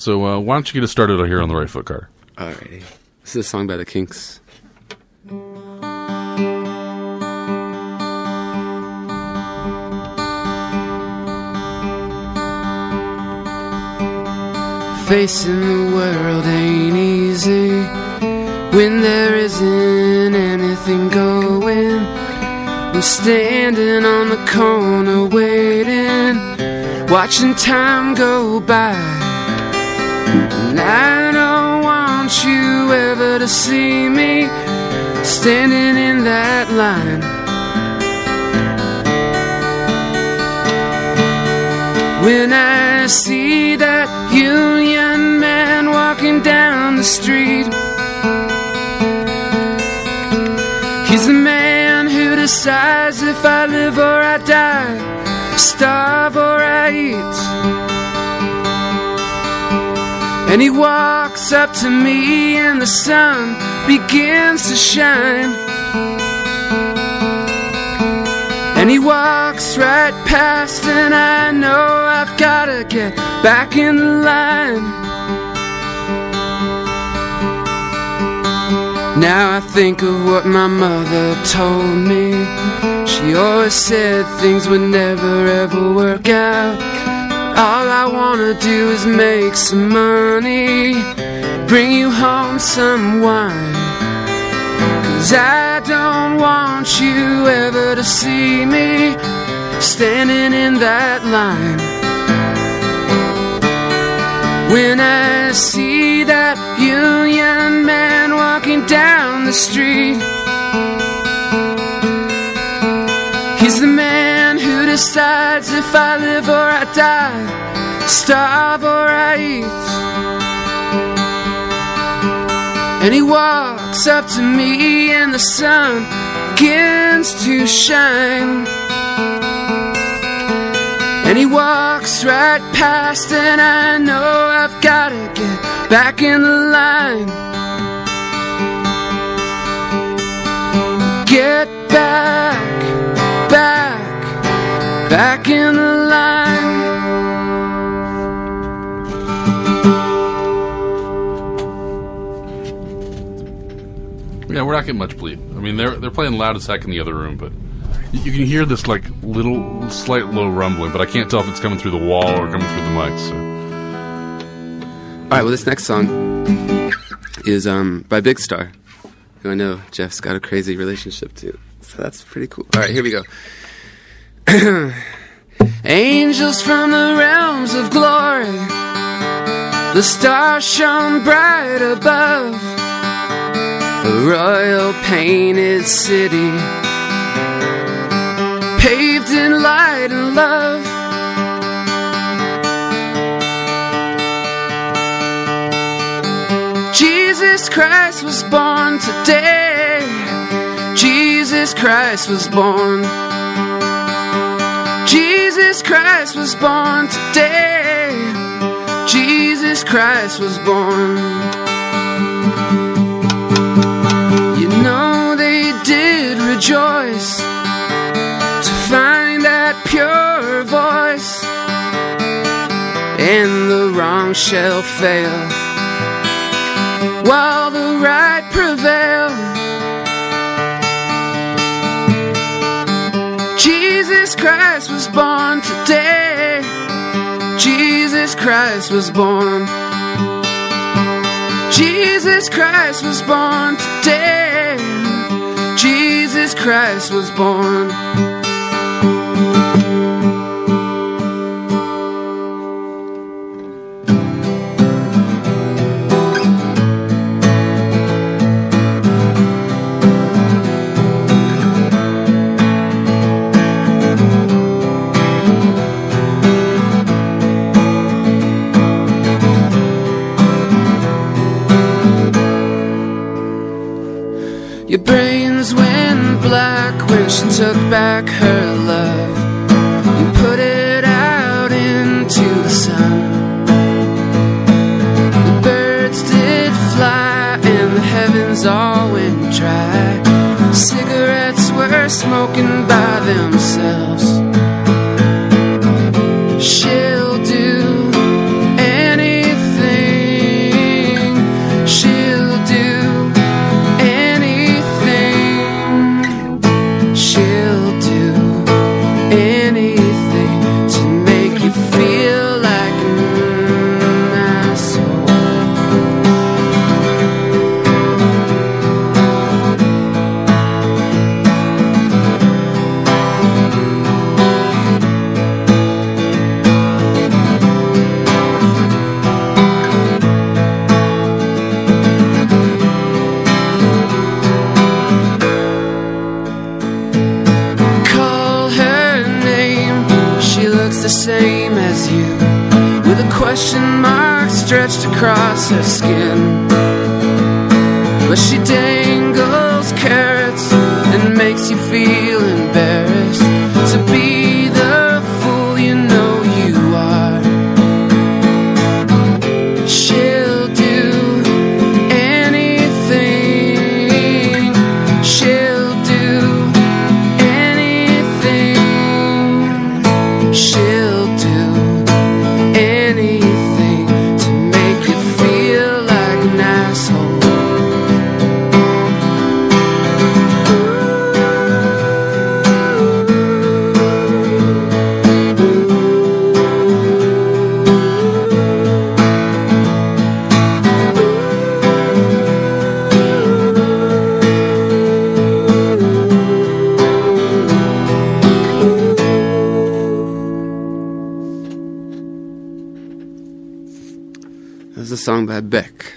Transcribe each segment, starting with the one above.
So uh, why don't you get us started here on the right foot, Carter? Alrighty. This is a song by the Kinks. Facing the world ain't easy when there isn't anything going. I'm standing on the corner waiting, watching time go by. And I don't want you ever to see me standing in that line. When I see that union man walking down the street, he's the man who decides if I live or I die, starve or I eat. And he walks up to me, and the sun begins to shine. And he walks right past, and I know I've gotta get back in line. Now I think of what my mother told me. She always said things would never ever work out. All I wanna do is make some money, bring you home some wine. Cause I don't want you ever to see me standing in that line. When I see that union man walking down the street, decides if I live or I die, starve or I eat. And he walks up to me, and the sun begins to shine. And he walks right past, and I know I've gotta get back in the line. Get back, back, back in the line. Yeah, we're not getting much bleed. I mean, they're they're playing loud as heck in the other room, but you, can hear this like little slight low rumbling, but I can't tell if it's coming through the wall or coming through the mics. So. All right, well, this next song is um, by Big Star, who I know Jeff's got a crazy relationship to. So that's pretty cool. All right, here we go. Angels from the realms of glory, the stars shone bright above, a royal painted city, paved in light and love. Jesus Christ was born today. Jesus Christ was born. Christ was born today. Jesus Christ was born. You know they did rejoice to find that pure voice, and the wrong shall fail while the right prevail. Christ was born. Jesus Christ was born today. Jesus Christ was born. Brains went black when she took back her love and put it out into the sun. The birds did fly and the heavens all went dry. Cigarettes were smoking by themselves. Song by Beck.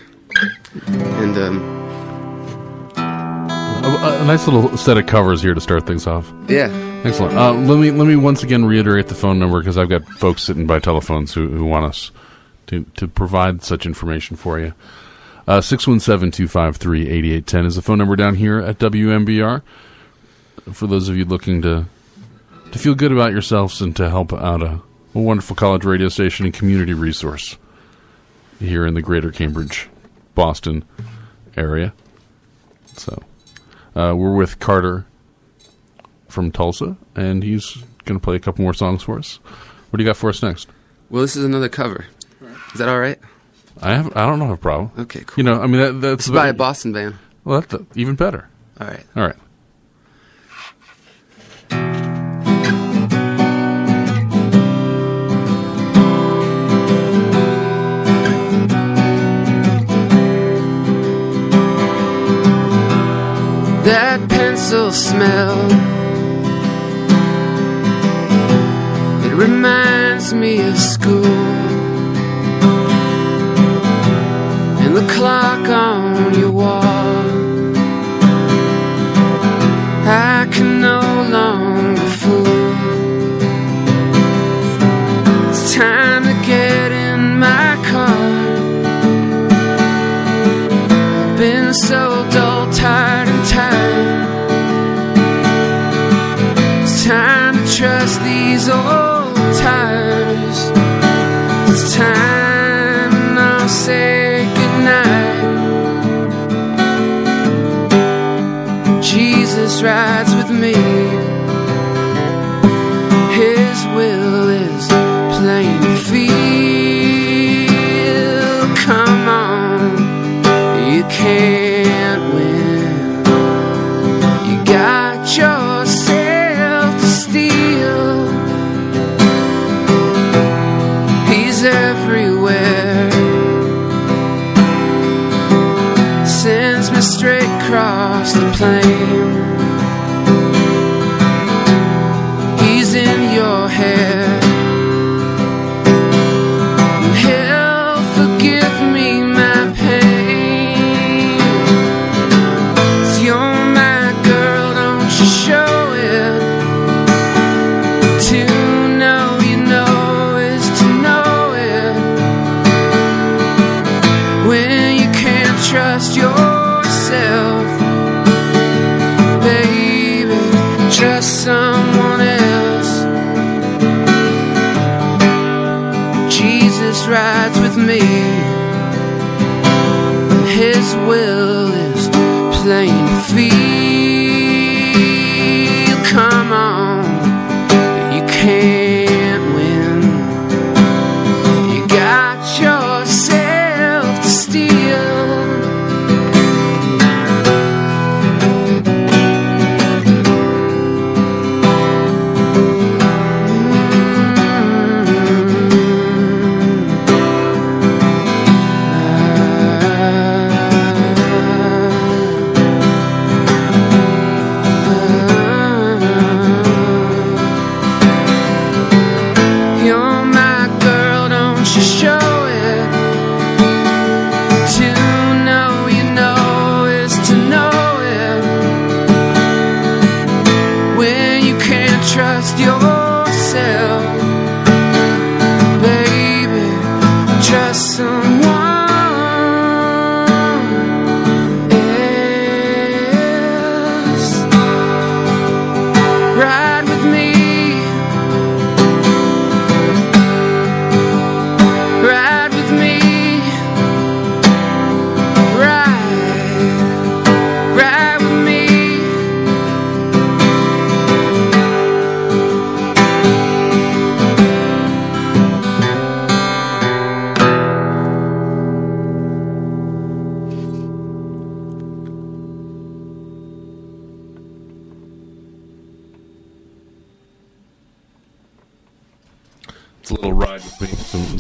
And um, A, a nice little set of covers here to start things off. yeah, Excellent. Uh, let me let me once again reiterate the phone number because I've got folks sitting by telephones who, who want us to, to provide such information for you. Uh, 617-253-8810 is the phone number down here at WMBR. For those of you looking to to feel good about yourselves and to help out a, a wonderful college radio station and community resource here in the greater Cambridge, Boston area. So uh, we're with Carter from Tulsa, and he's going to play a couple more songs for us. What do you got for us next? well, this is another cover. Is that all right? I have I don't have a problem. Okay, cool. You know, I mean that, that's It's by a Boston band. Well, that's even better. All right. All right. Smell. It reminds me of school.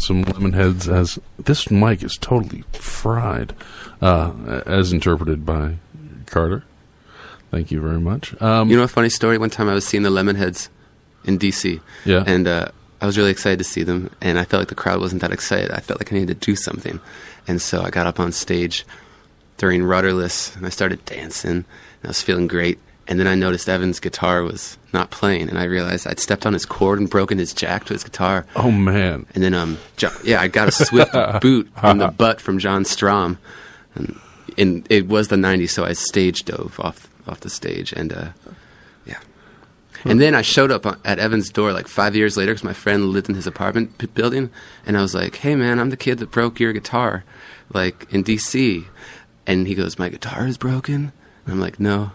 Some some Lemonheads as this mic is totally fried, uh, as interpreted by Carter. Thank you very much. Um, You know a funny story? One time I was seeing the Lemonheads in DC. Yeah. And uh, I was really excited to see them, and I felt like the crowd wasn't that excited. I felt like I needed to do something. And so I got up on stage during Rudderless, and I started dancing, and I was feeling great. And then I noticed Evan's guitar was not playing, and I realized I'd stepped on his cord and broken his jack to his guitar. oh man, And then, um, jo- yeah, I got a swift boot in the butt from John Strohm, and, and it was the '90s, so I stage dove off off the stage, and uh, yeah. And then I showed up at Evan's door like five years later because my friend lived in his apartment p- building, and I was like, "Hey, man, I'm the kid that broke your guitar, like in D.C." And he goes, "My guitar is broken." And I'm like, "No,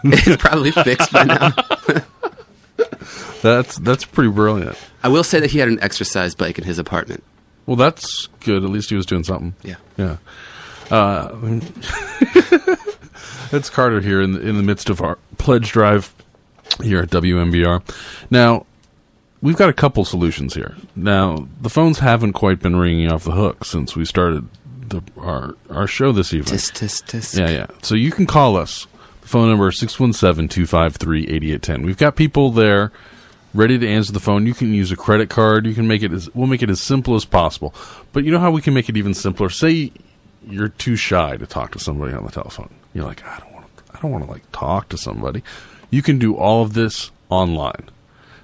it's probably fixed by now." that's that's pretty brilliant. I will say that he had an exercise bike in his apartment. Well, that's good. At least he was doing something. Yeah. Yeah. Uh, it's Carter here in the, in the midst of our pledge drive here at WMBR. Now, we've got a couple solutions here. Now, the phones haven't quite been ringing off the hook since we started the, our our show this evening. Tisk tisk tisk. Yeah, yeah. So you can call us. Phone number is 617-253-8810. We've got people there ready to answer the phone. You can use a credit card. You can make it as we'll make it as simple as possible. But you know how we can make it even simpler? Say you're too shy to talk to somebody on the telephone. You're like, I don't want to I don't want to like talk to somebody. You can do all of this online.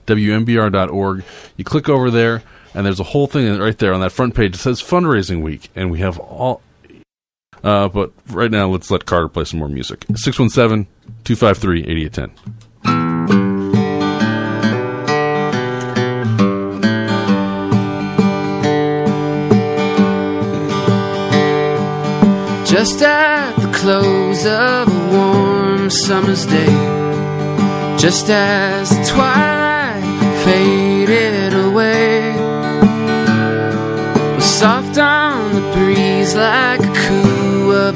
WMBR.org. You click over there and there's a whole thing right there on that front page that says fundraising week and we have all uh, but right now, let's let Carter play some more music. 617 253 8810. Just at the close of a warm summer's day, just as the twilight faded away, was soft on the breeze like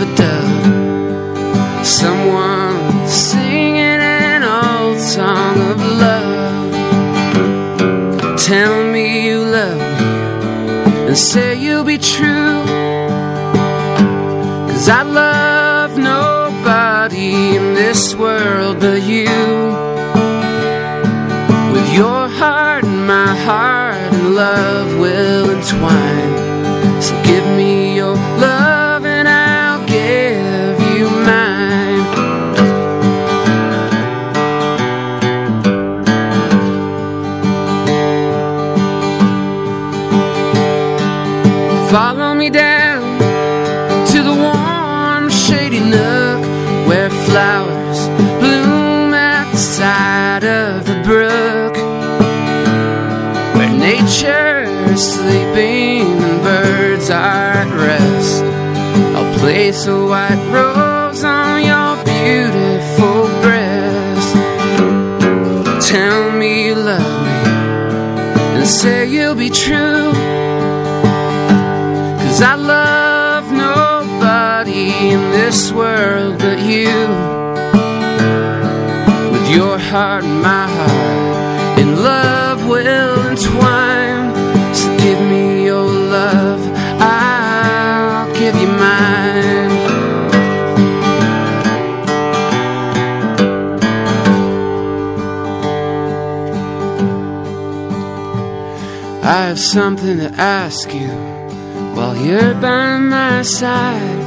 of a dove. Someone singing an old song of love. Tell me you love me and say you'll be true. Cause I love nobody in this world but you. With your heart and my heart, and love will entwine. Follow me down to the warm, shady nook where flowers bloom at the side of the brook, where nature is sleeping and birds are at rest. I'll place a white rose on your beautiful breast. Tell me you love me and say you'll be true. Cause I love nobody in this world but you. With your heart and my heart, and love will entwine. So give me your love, I'll give you mine. I have something to ask you you're by my side.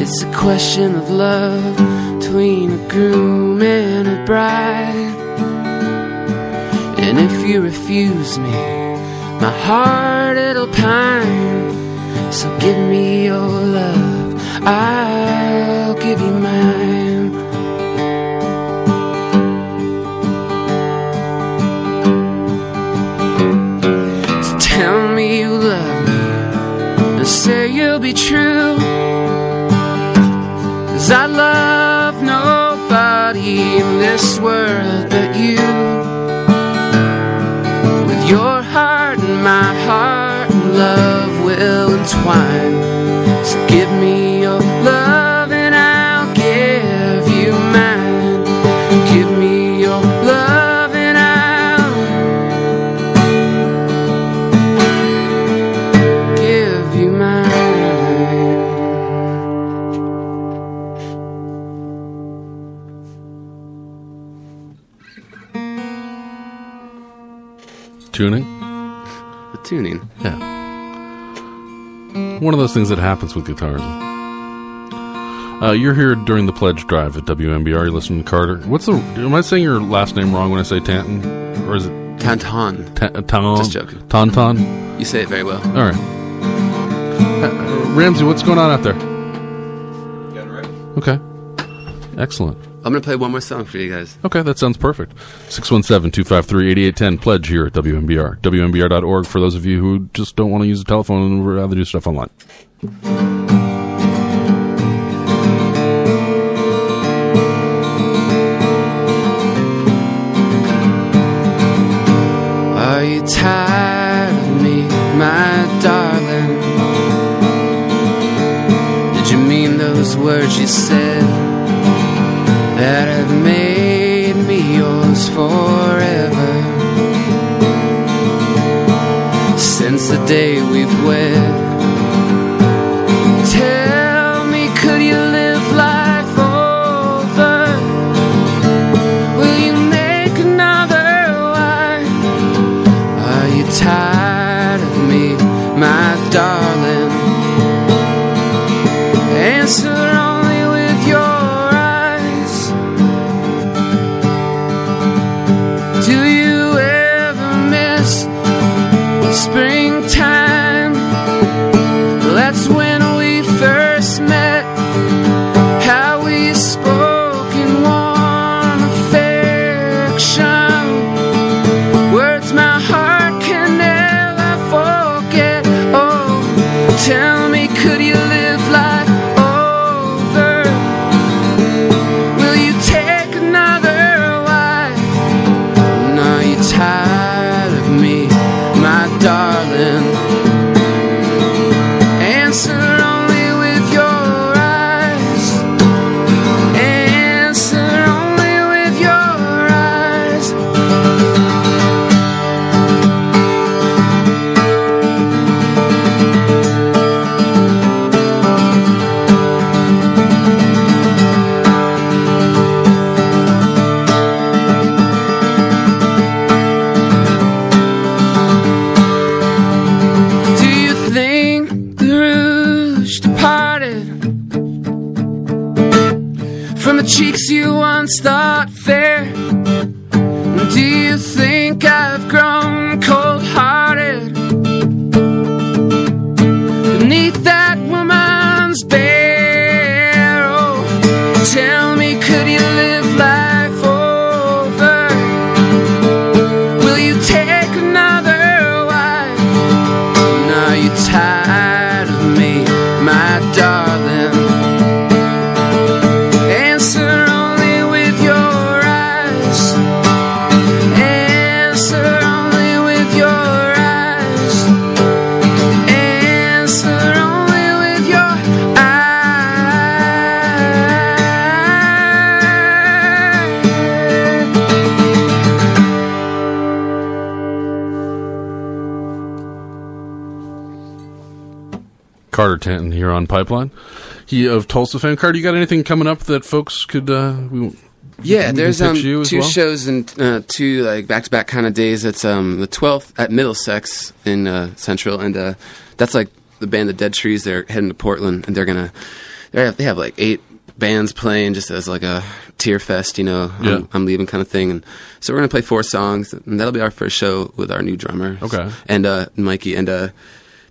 It's a question of love between a groom and a bride. And if you refuse me, my heart it'll pine. So give me your love, I'll give you mine. Be true. Cause I love nobody in this world but you. With your heart and my heart, and love will entwine. So give me tuning. The tuning. Yeah. One of those things that happens with guitars. Uh, you're here during the pledge drive at WMBR. You're listening to Carter. What's the? Am I saying your last name wrong when I say Tanton, or is it Tantan. Ta- Ton? Just joking. Tauntaun. You say it very well. All right. Uh, Ramsey, what's going on out there? Got right okay. Excellent. I'm gonna play one more song for you guys. Okay, that sounds perfect. 617-253-8810, pledge here at WMBR. WMBR.org for those of you who just don't want to use the telephone and would rather do stuff online. Are you tired of me, my darling? Did you mean those words you said that have made me yours forever? Since the day we've wed, Carter Tanton here on Pipeline. He of Tulsa fame. Carter, you got anything coming up that folks could? Uh, we, Yeah, there's um two well? shows and uh, two like back to back kind of days. It's um the 12th at Middlesex in uh, Central, and uh, that's like the band the Dead Trees. They're heading to Portland, and they're gonna they have they have like eight bands playing just as like a tear fest, you know. Yeah. I'm, I'm leaving kind of thing, and so we're gonna play four songs, and that'll be our first show with our new drummer, Okay. and uh, Mikey, and uh,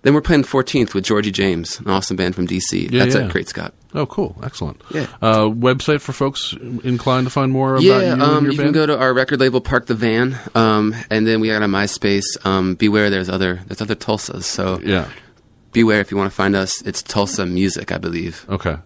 then we're playing 14th with Georgie James, an awesome band from DC. Yeah, that's yeah. at Great Scott. Oh, cool, excellent. Yeah. Uh, website for folks inclined to find more about yeah, you and um, you band. can go to our record label, Park the Van, um, and then we got a MySpace. Um, beware, there's other there's other Tulsas, so yeah. beware if you want to find us. It's Tulsa Music, I believe. Okay.